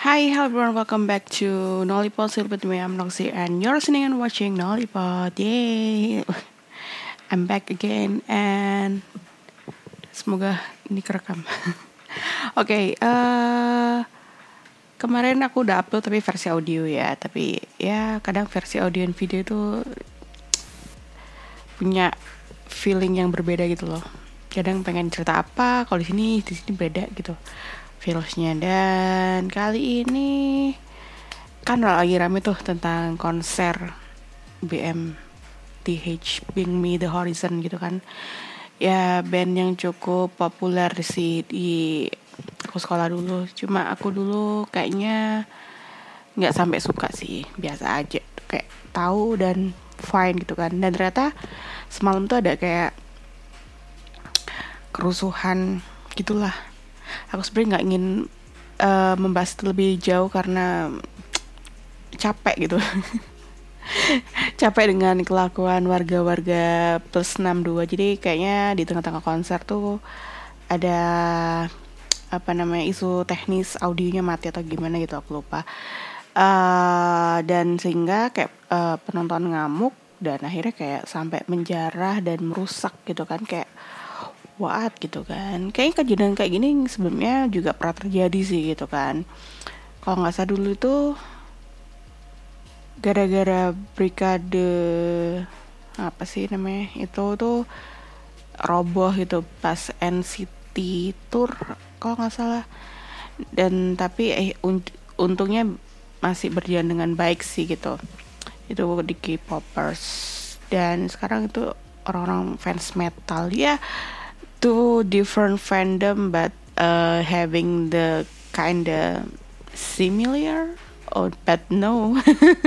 Hi, hello everyone, welcome back to Nollipod Still with me, I'm Noxy and you're listening and watching Nollipod, yay! I'm back again and semoga ini kerekam. Oke, okay, uh, kemarin aku udah upload tapi versi audio ya, tapi ya kadang versi audio dan video itu punya feeling yang berbeda gitu loh. Kadang pengen cerita apa, kalau di sini di sini beda gitu virusnya dan kali ini kan lagi rame tuh tentang konser BMTH Bring Me The Horizon gitu kan. Ya band yang cukup populer sih di aku sekolah dulu. Cuma aku dulu kayaknya nggak sampai suka sih. Biasa aja. Kayak tahu dan fine gitu kan. Dan ternyata semalam tuh ada kayak kerusuhan gitulah aku sebenarnya nggak ingin uh, membahas itu lebih jauh karena capek gitu. Capek dengan kelakuan warga-warga plus 62 jadi kayaknya di tengah-tengah konser tuh ada apa namanya isu teknis audionya mati atau gimana gitu aku lupa. Uh, dan sehingga kayak uh, penonton ngamuk dan akhirnya kayak sampai menjarah dan merusak gitu kan kayak what gitu kan. Kayaknya kejadian kayak gini sebelumnya juga pernah terjadi sih gitu kan. Kalau nggak salah dulu itu gara-gara brigade apa sih namanya itu tuh roboh gitu pas NCT tour kalau nggak salah. Dan tapi eh untungnya masih berjalan dengan baik sih gitu. Itu di K-popers. Dan sekarang itu orang-orang fans metal. Ya two different fandom but uh, having the kind of similar? Oh but no.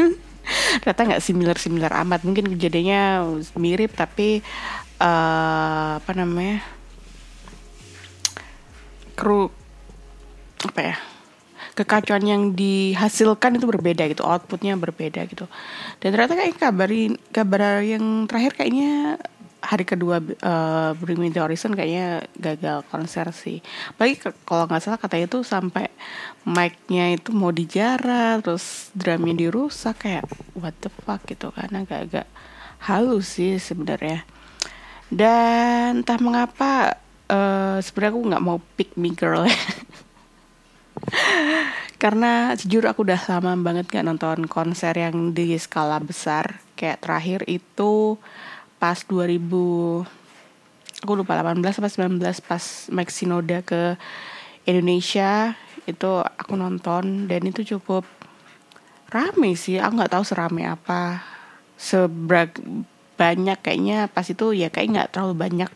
Ternyata nggak similar similar amat. Mungkin kejadiannya mirip tapi uh, apa namanya? Kru apa ya? Kekacauan yang dihasilkan itu berbeda gitu outputnya berbeda gitu. Dan ternyata kayak kabar kabar yang terakhir kayaknya hari kedua uh, Bring Me The Horizon kayaknya gagal konser sih. Bagi kalau nggak salah katanya itu sampai mic-nya itu mau dijarah, terus drumnya dirusak kayak what the fuck gitu kan agak-agak halus sih sebenarnya. Dan entah mengapa uh, sebenarnya aku nggak mau pick me girl ya. Karena jujur aku udah lama banget gak nonton konser yang di skala besar. Kayak terakhir itu pas 2000 aku lupa 18 apa 19 pas Max Sinoda ke Indonesia itu aku nonton dan itu cukup rame sih. Aku nggak tahu serame apa seberag banyak kayaknya pas itu ya kayak nggak terlalu banyak.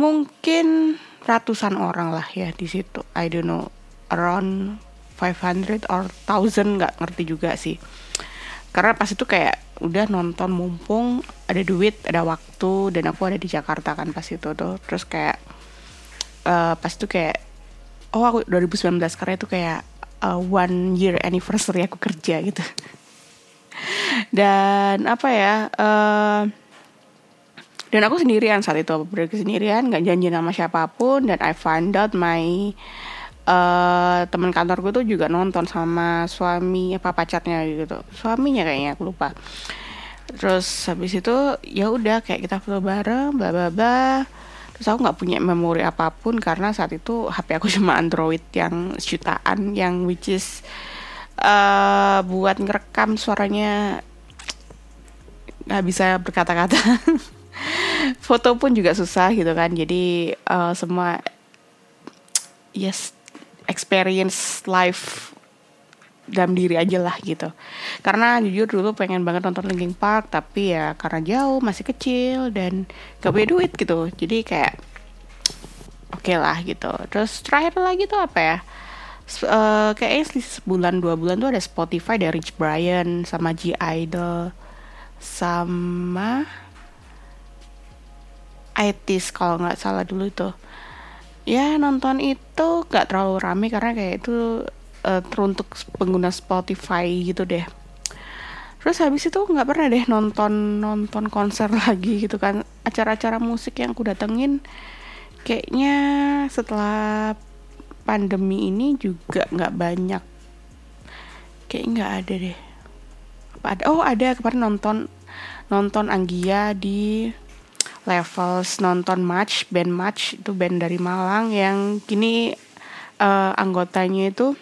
Mungkin ratusan orang lah ya di situ. I don't know around 500 or 1000 nggak ngerti juga sih karena pas itu kayak udah nonton mumpung ada duit ada waktu dan aku ada di Jakarta kan pas itu tuh. Terus kayak uh, pas itu kayak oh aku 2019 karena itu kayak uh, one year anniversary aku kerja gitu. Dan apa ya uh, dan aku sendirian saat itu. Berarti sendirian nggak janji sama siapa pun dan I find out my uh, teman kantor gue tuh juga nonton sama suami apa pacarnya gitu. Suaminya kayaknya aku lupa. Terus habis itu ya udah kayak kita foto bareng bla bla bla. Terus aku nggak punya memori apa pun karena saat itu HP aku cuma Android yang jutaan yang which is uh, buat ngerekam suaranya nggak bisa berkata-kata. Foto pun juga susah gitu kan. Jadi uh, semua yes experience life dalam diri aja lah gitu. Karena jujur dulu pengen banget nonton Linkin Park tapi ya karena jauh masih kecil dan gak punya duit gitu. Jadi kayak oke okay lah gitu. Terus terakhir lagi tuh apa ya? Uh, kayaknya sebulan dua bulan tuh ada Spotify dari Rich Brian sama G Idol sama ITIS kalau nggak salah dulu itu ya nonton itu gak terlalu rame karena kayak itu uh, teruntuk pengguna Spotify gitu deh. Terus habis itu nggak pernah deh nonton nonton konser lagi gitu kan. Acara-acara musik yang aku datengin kayaknya setelah pandemi ini juga nggak banyak. Kayak nggak ada deh. Apa ada? Oh ada. Kemarin nonton nonton Anggia di Levels nonton match band match itu band dari Malang yang kini uh, anggotanya itu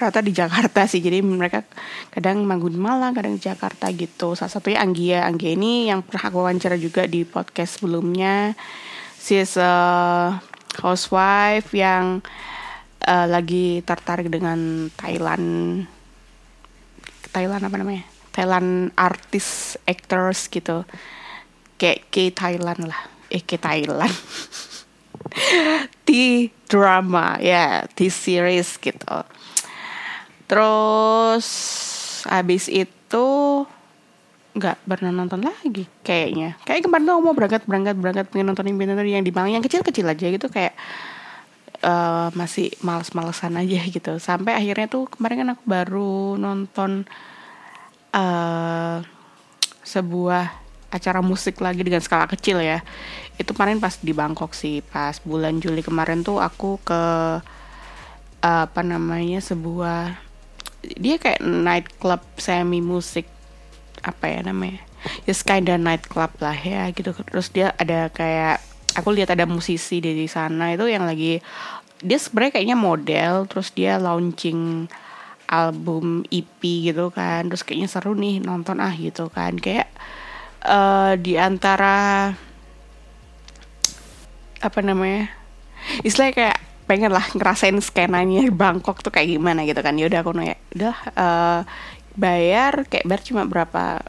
rata di Jakarta sih. Jadi mereka kadang manggung di Malang kadang di Jakarta gitu. Salah satunya Anggia. Anggia ini yang pernah aku wawancara juga di podcast sebelumnya. She is a housewife yang uh, lagi tertarik dengan Thailand Thailand apa namanya? Thailand artis actors gitu kayak K Thailand lah. Eh K Thailand. T drama ya T series gitu. Terus habis itu nggak pernah nonton lagi kayaknya. Kayak kemarin tuh mau berangkat berangkat berangkat pengen nonton yang yang di Malang yang kecil kecil aja gitu kayak uh, masih males-malesan aja gitu. Sampai akhirnya tuh kemarin kan aku baru nonton uh, sebuah acara musik lagi dengan skala kecil ya. Itu kemarin pas di Bangkok sih pas bulan Juli kemarin tuh aku ke apa namanya sebuah dia kayak night club semi musik apa ya namanya ya kinda night club lah ya gitu. Terus dia ada kayak aku lihat ada musisi di sana itu yang lagi dia sebenarnya kayaknya model terus dia launching album EP gitu kan. Terus kayaknya seru nih nonton ah gitu kan. Kayak uh, di antara apa namanya istilahnya kayak pengen lah ngerasain skenanya Bangkok tuh kayak gimana gitu kan. Yaudah aku nanya udah uh, bayar kayak bayar cuma berapa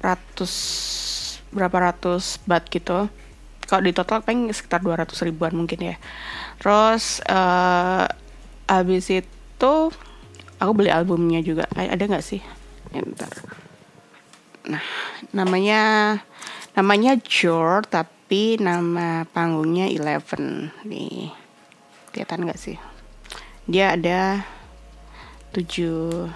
ratus berapa ratus bat gitu. Kalau di total pengen sekitar 200 ribuan mungkin ya. Terus uh, abis itu aku beli albumnya juga. Ada nggak sih? Ya, ntar Nah, namanya namanya Jor tapi nama panggungnya Eleven nih. Kelihatan nggak sih? Dia ada tujuh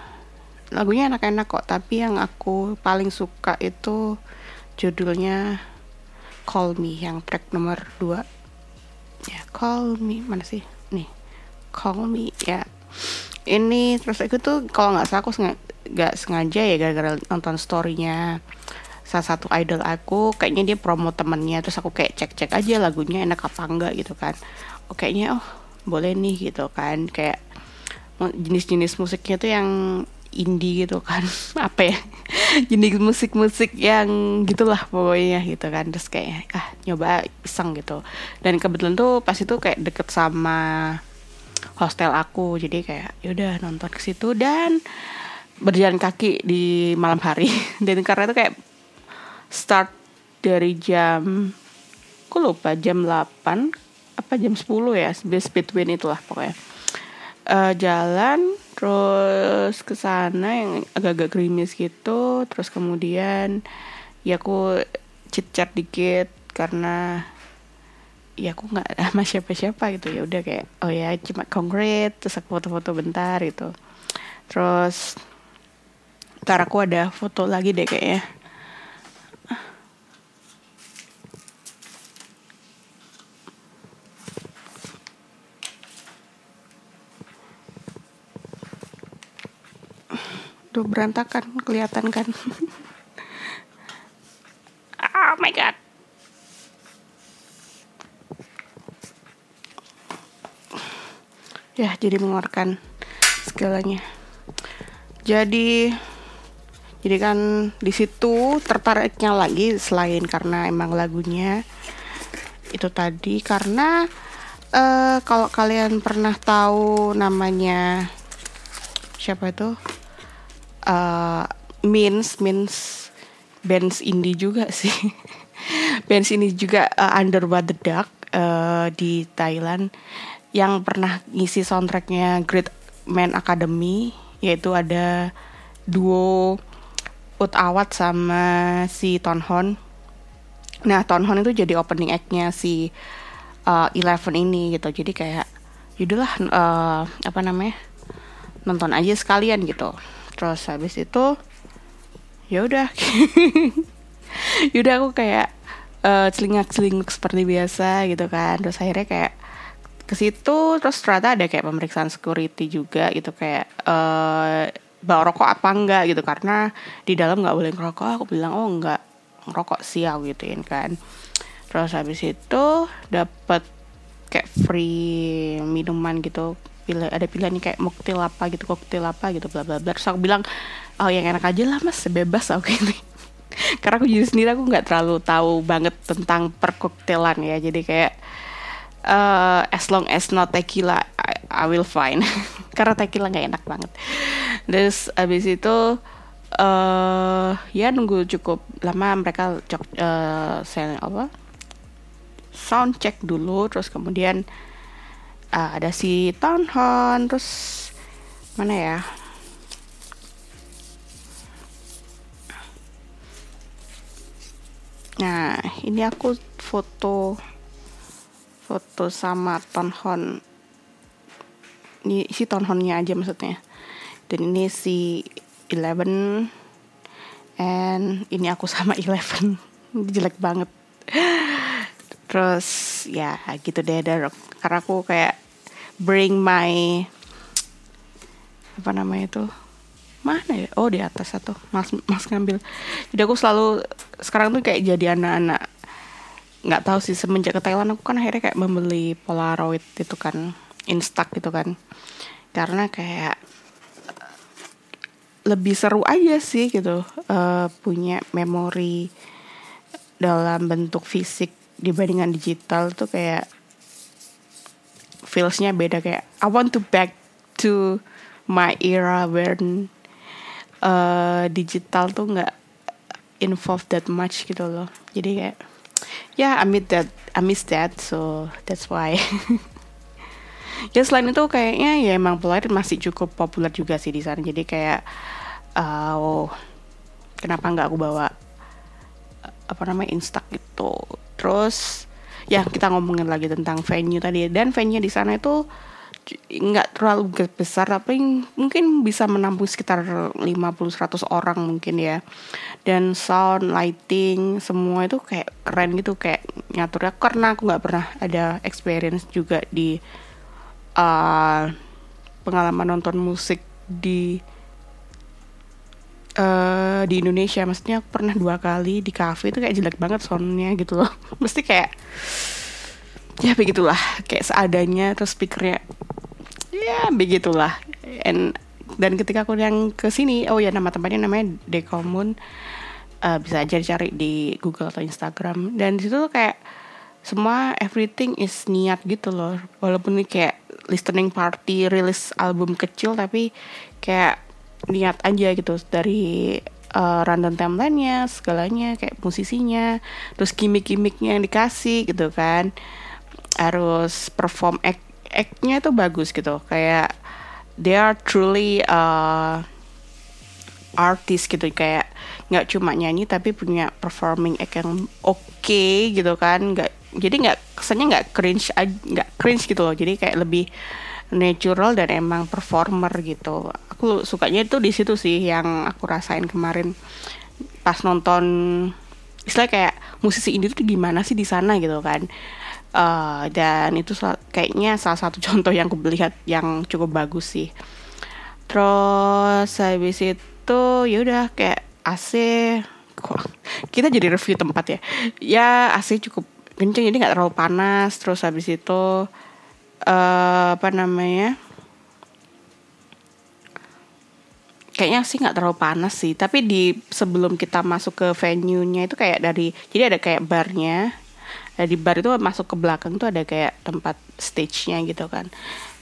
lagunya enak-enak kok tapi yang aku paling suka itu judulnya Call Me yang track nomor 2 ya Call Me mana sih nih Call Me ya ini terus aku tuh kalau nggak salah aku gak sengaja ya gara-gara nonton storynya salah satu idol aku kayaknya dia promo temennya terus aku kayak cek-cek aja lagunya enak apa enggak gitu kan. Oh kayaknya oh boleh nih gitu kan kayak jenis-jenis musiknya tuh yang indie gitu kan. Apa ya jenis musik-musik yang gitulah pokoknya gitu kan terus kayak ah nyoba iseng gitu. Dan kebetulan tuh pas itu kayak deket sama hostel aku jadi kayak yaudah nonton ke situ. Dan berjalan kaki di malam hari. Dan karena itu kayak start dari jam aku lupa jam 8 apa jam 10 ya between itulah pokoknya. Uh, jalan terus ke sana yang agak-agak gerimis gitu terus kemudian ya aku chit chat dikit karena ya aku nggak sama siapa-siapa gitu. Ya udah kayak oh ya cuma konkret terus aku foto-foto bentar gitu. Terus Ntar aku ada foto lagi deh kayaknya. Tuh berantakan kelihatan kan. oh my god. Ya, jadi mengeluarkan segalanya. Jadi jadi kan di situ tertariknya lagi selain karena emang lagunya itu tadi. Karena uh, kalau kalian pernah tahu namanya siapa itu? Uh, Mins Mins bands indie juga sih. Bands ini juga uh, Under the Duck uh, di Thailand. Yang pernah ngisi soundtracknya Great Man Academy yaitu ada duo Ut Awat sama si Tonhon. Nah Tonhon itu jadi opening act-nya si uh, Eleven ini gitu. Jadi kayak yaudahlah uh, apa namanya nonton aja sekalian gitu. Terus habis itu ya udah, yaudah aku kayak uh, celingak celinguk seperti biasa gitu kan. Terus akhirnya kayak ke situ terus ternyata ada kayak pemeriksaan security juga gitu kayak uh, rokok apa enggak gitu. Karena di dalam nggak boleh ngerokok. Aku bilang oh enggak ngerokok sih aku gituin kan. Terus habis itu dapat kayak free minuman gitu. Pilih ada pilihan kayak mocktail apa gitu koktail apa gitu bla bla bla. Terus aku bilang oh yang enak aja lah mas. Bebas aku ini karena aku jadi sendiri aku nggak terlalu tahu banget tentang perkoktailan ya. Jadi kayak uh, as long as not tequila I, will fine. Karena tequila nggak enak banget. Terus abis itu uh, ya nunggu cukup lama mereka cok uh, apa sound check dulu terus kemudian uh, ada si Tonhon terus mana ya? Nah, ini aku foto foto sama Tonhon. Ini si Tonhonnya aja maksudnya. Dan ini si Eleven. And ini aku sama Eleven. jelek banget. Terus ya gitu deh, karena aku kayak bring my apa namanya itu? Mana ya? Oh di atas satu. Mas mas ngambil. Jadi aku selalu sekarang tuh kayak jadi anak-anak. Nggak tahu sih semenjak ke Thailand aku kan akhirnya kayak membeli Polaroid itu kan instak gitu kan. Karena kayak lebih seru aja sih gitu uh, punya memori dalam bentuk fisik dibandingkan digital tuh kayak feelsnya beda kayak I want to back to my era when uh, digital tuh nggak involved that much gitu loh. Jadi kayak ya yeah, I miss that I miss that so that's why ya selain itu kayaknya ya emang Polaroid masih cukup populer juga sih di sana. Jadi kayak uh, oh, kenapa nggak aku bawa apa namanya instak gitu. Terus ya kita ngomongin lagi tentang venue tadi. Dan venue di sana itu nggak terlalu besar tapi mungkin bisa menampung sekitar 50-100 orang mungkin ya. Dan sound lighting semua itu kayak keren gitu. Kayak ngaturnya. Karena aku nggak pernah ada experience juga di uh, pengalaman nonton musik di uh, di Indonesia. Maksudnya aku pernah dua kali di cafe itu kayak jelek banget soundnya gitu loh. Mesti kayak ya begitulah. Kayak seadanya terus speakernya ya begitulah. And dan ketika aku yang ke sini oh ya nama tempatnya namanya Dekomun uh, bisa aja cari di Google atau Instagram. Dan di situ tuh kayak semua everything is niat gitu loh. Walaupun ini kayak listening party rilis album kecil tapi kayak niat aja gitu. Dari uh, random timelinenya segalanya kayak musisinya terus gimmick-gimmicknya yang dikasih gitu kan. Harus perform act actnya tuh bagus gitu. Kayak they are truly uh, artist gitu. Kayak nggak cuma nyanyi tapi punya performing act yang oke okay, gitu kan. Nggak jadi nggak kesannya nggak cringe nggak cringe gitu loh. Jadi kayak lebih natural dan emang performer gitu. Aku sukanya itu di situ sih yang aku rasain kemarin pas nonton istilah kayak musisi indie tuh gimana sih di sana gitu kan. Uh, dan itu kayaknya salah satu contoh yang aku lihat yang cukup bagus sih. Terus habis itu ya udah kayak AC kok kita jadi review tempat ya? Ya AC cukup kenceng jadi nggak terlalu panas terus habis itu uh, apa namanya kayaknya sih nggak terlalu panas sih tapi di sebelum kita masuk ke venue-nya itu kayak dari jadi ada kayak barnya Nah, di bar itu masuk ke belakang tuh ada kayak tempat stage-nya gitu kan.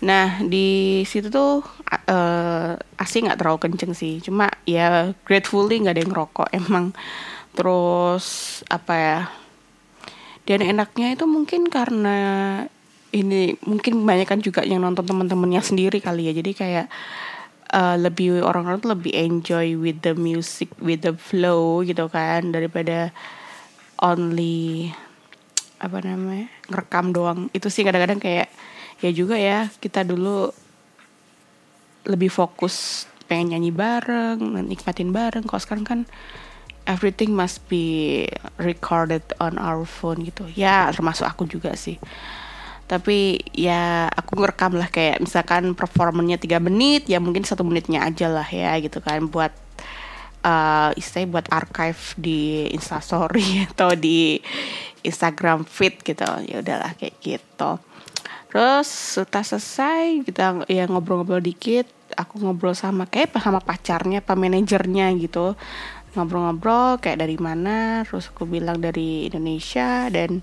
Nah di situ tuh uh, asli nggak terlalu kenceng sih, cuma ya gratefully nggak ada yang ngerokok emang. Terus apa ya? Dan enaknya itu mungkin karena ini mungkin banyak kan juga yang nonton teman-temannya sendiri kali ya, jadi kayak uh, lebih orang-orang tuh lebih enjoy with the music, with the flow gitu kan daripada only apa namanya ngerekam doang. Itu sih kadang-kadang kayak ya juga ya kita dulu lebih fokus pengen nyanyi bareng nikmatin bareng. Kalau sekarang kan everything must be recorded on our phone gitu. Ya termasuk aku juga sih. Tapi ya aku ngerekam lah kayak misalkan performanya tiga menit ya mungkin satu menitnya aja lah ya gitu kan. Buat uh, istilahnya buat archive di instastory atau di Instagram feed gitu. Ya udahlah kayak gitu. Terus setelah selesai kita ya ngobrol-ngobrol dikit aku ngobrol sama kayak sama pacarnya pak manajernya gitu ngobrol-ngobrol kayak dari mana terus aku bilang dari Indonesia dan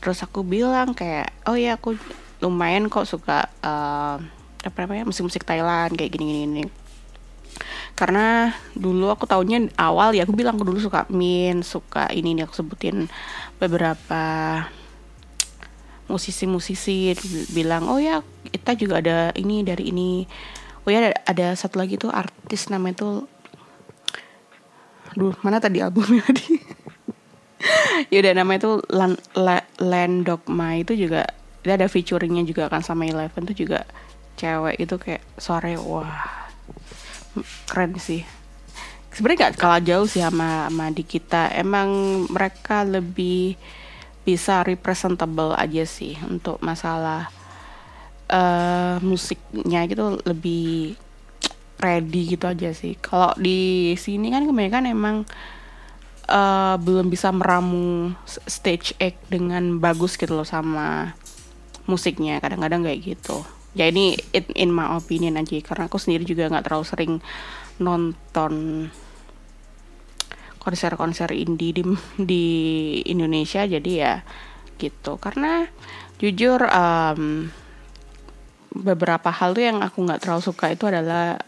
terus aku bilang kayak oh ya aku lumayan kok suka uh, apa namanya musik-musik Thailand kayak gini-gini karena dulu aku tahunya awal ya aku bilang aku dulu suka Min suka ini nih aku sebutin beberapa musisi-musisi bilang oh ya kita juga ada ini dari ini. Oh ya ada, ada satu lagi tuh artis namanya tuh Aduh, mana tadi albumnya tadi? Yaudah namanya tuh Land, Land Dogma itu juga dia ada featuringnya juga kan sama Eleven tuh juga cewek itu kayak sore wah keren sih sebenarnya gak kalah jauh sih sama sama di kita emang mereka lebih bisa representable aja sih untuk masalah uh, musiknya gitu lebih ready gitu aja sih. Kalau di sini kan kebanyakan emang uh, belum bisa meramu stage act dengan bagus gitu loh sama musiknya. Kadang-kadang kayak gitu. Ya ini it, in my opinion aja karena aku sendiri juga nggak terlalu sering nonton konser-konser indie di, di Indonesia jadi ya gitu. Karena jujur um, beberapa hal tuh yang aku nggak terlalu suka itu adalah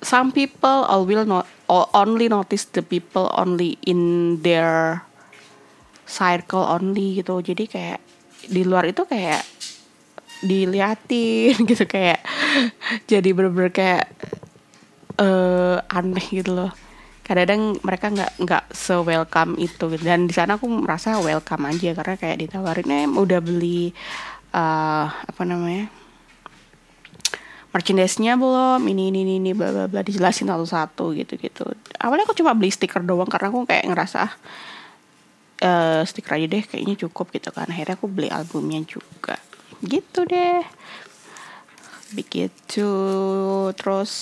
some people all will not all only notice the people only in their circle only gitu jadi kayak di luar itu kayak diliatin gitu kayak jadi bener-bener kayak uh, aneh gitu loh kadang-kadang mereka nggak nggak se welcome itu gitu. dan di sana aku merasa welcome aja karena kayak ditawarinnya udah beli uh, apa namanya merchandise-nya belum ini ini ini, ini bla bla bla dijelasin satu-satu gitu gitu awalnya aku cuma beli stiker doang karena aku kayak ngerasa uh, stiker aja deh kayaknya cukup gitu kan. Akhirnya aku beli albumnya juga. Gitu deh. Begitu. Terus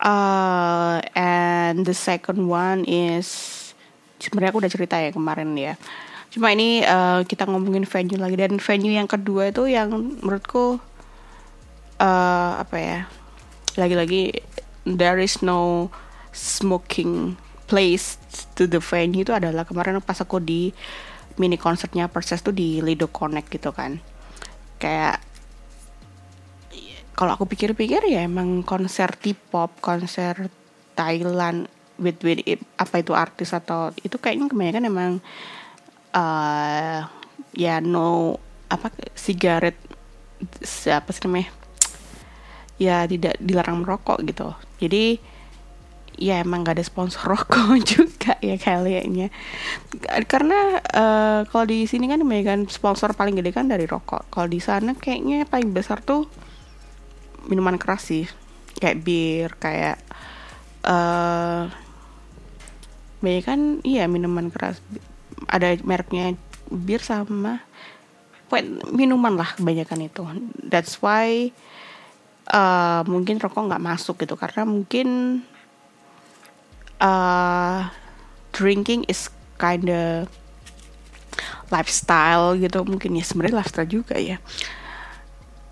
uh, and the second one is sebenarnya aku udah cerita ya kemarin ya. Cuma ini uh, kita ngomongin venue lagi. Dan venue yang kedua itu yang menurutku uh, apa ya lagi-lagi there is no smoking place to the venue itu adalah kemarin pas aku di mini konsernya Perses tuh di Lido Connect gitu kan. Kayak kalau aku pikir-pikir ya emang konser T-pop konser Thailand with with it, apa itu artis atau itu kayaknya kebanyakan emang uh, ya no apa sigaret siapa sih namanya ya tidak dilarang merokok gitu. Jadi ya emang gak ada sponsor rokok juga ya kayaknya. Karena uh, kalau di sini kan kan sponsor paling gede kan dari rokok. Kalau di sana kayaknya paling besar tuh minuman keras sih. Kayak bir kayak uh, banyak kan iya minuman keras. Ada mereknya bir sama minuman lah kebanyakan itu. That's why uh, mungkin rokok nggak masuk gitu karena mungkin uh, drinking is kinda lifestyle gitu. Mungkin ya sebenarnya lifestyle juga ya.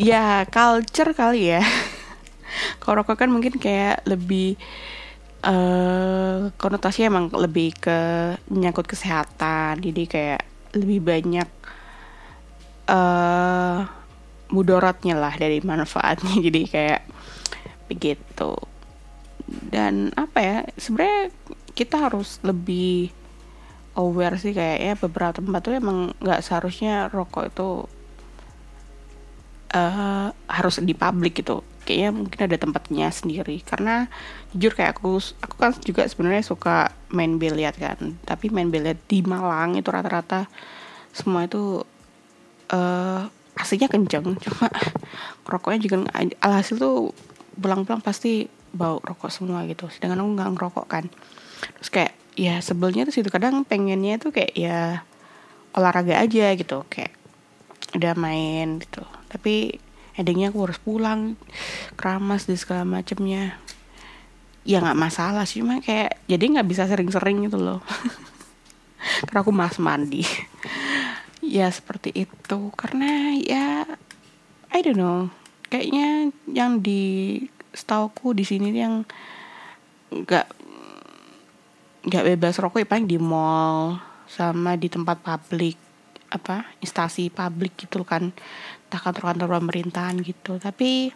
Ya culture kali ya. Kalau rokok kan mungkin kayak lebih uh, konotasinya emang lebih ke menyangkut kesehatan. Jadi kayak lebih banyak uh, mudorotnya lah dari manfaatnya. Jadi kayak begitu. Dan apa ya sebenarnya kita harus lebih aware sih kayak ya beberapa tempat tuh emang nggak seharusnya rokok itu uh, harus di publik gitu. Kayaknya mungkin ada tempatnya sendiri. Karena jujur kayak aku aku kan juga sebenarnya suka main biliar kan. Tapi main biliar di Malang itu rata-rata semua itu uh, aslinya kenceng cuma rokoknya juga alhasil tuh pulang-pulang pasti bau rokok semua gitu. Sedangkan aku nggak ngerokok kan. Terus kayak ya sebelnya tuh situ. Kadang pengennya tuh kayak ya olahraga aja gitu. Kayak udah main gitu. Tapi endingnya aku harus pulang keramas dan segala macemnya. Ya nggak masalah sih cuma kayak jadi nggak bisa sering-sering gitu loh. Karena aku malas mandi ya seperti itu. Karena ya I don't know. Kayaknya yang di setauku di sini yang nggak nggak bebas rokok ya paling di mall sama di tempat publik apa instansi publik gitu kan. Entah kantor-kantor pemerintahan gitu. Tapi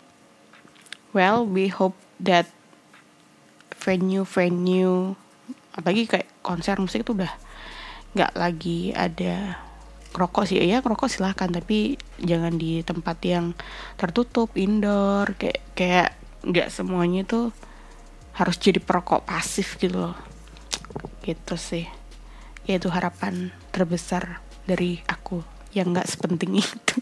well we hope that venue-venue apalagi kayak konser musik itu udah nggak lagi ada rokok sih. Ya rokok silahkan tapi jangan di tempat yang tertutup indoor kayak kayak nggak semuanya tuh harus jadi perokok pasif gitu loh. Gitu sih. Ya itu harapan terbesar dari aku yang nggak sepenting itu.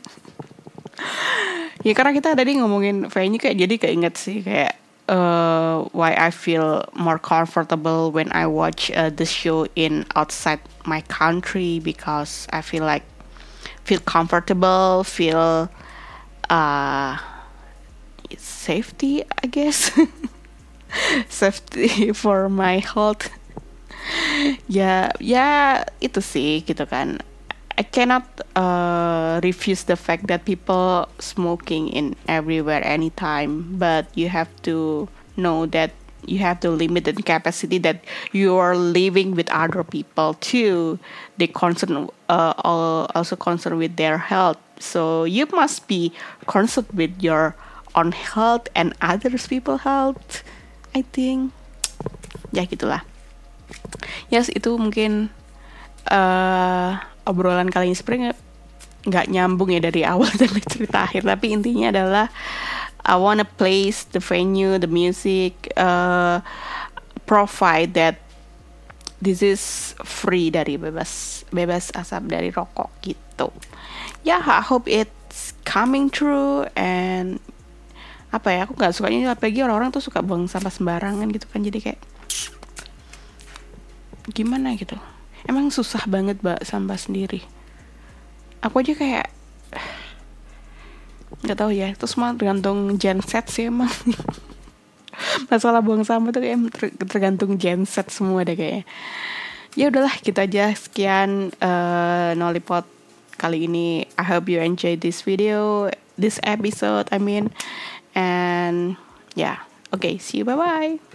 Ya karena kita tadi ngomongin venue kayak jadi keinget sih kayak uh, why I feel more comfortable when I watch uh, the show in outside my country because I feel like feel comfortable, feel uh, safety, I guess, safety for my health. ya, ya itu sih gitu kan. I cannot uh, refuse the fact that people smoking in everywhere anytime, but you have to know that you have the limited capacity that you are living with other people too. They concern uh, also concerned with their health, so you must be concerned with your own health and others people health. I think ya gitulah. Yes itu mungkin. Uh, obrolan kali ini sebenarnya nggak nyambung ya dari awal sampai cerita akhir. Tapi intinya adalah I wanna place the venue the music uh, provide that this is free dari bebas bebas asap dari rokok gitu. Ya yeah, I hope it's coming true and apa ya aku nggak sukanya apalagi orang-orang tuh suka buang sampah sembarangan gitu kan. Jadi kayak gimana gitu emang susah banget mbak sampah sendiri. Aku aja kayak nggak tahu ya itu semua tergantung genset sih emang. Masalah buang sampah tuh kayak tergantung genset semua deh kayaknya. Ya udahlah gitu aja. Sekian uh, Nolipot kali ini. I hope you enjoy this video this episode I mean. And yeah. Okay see you. Bye bye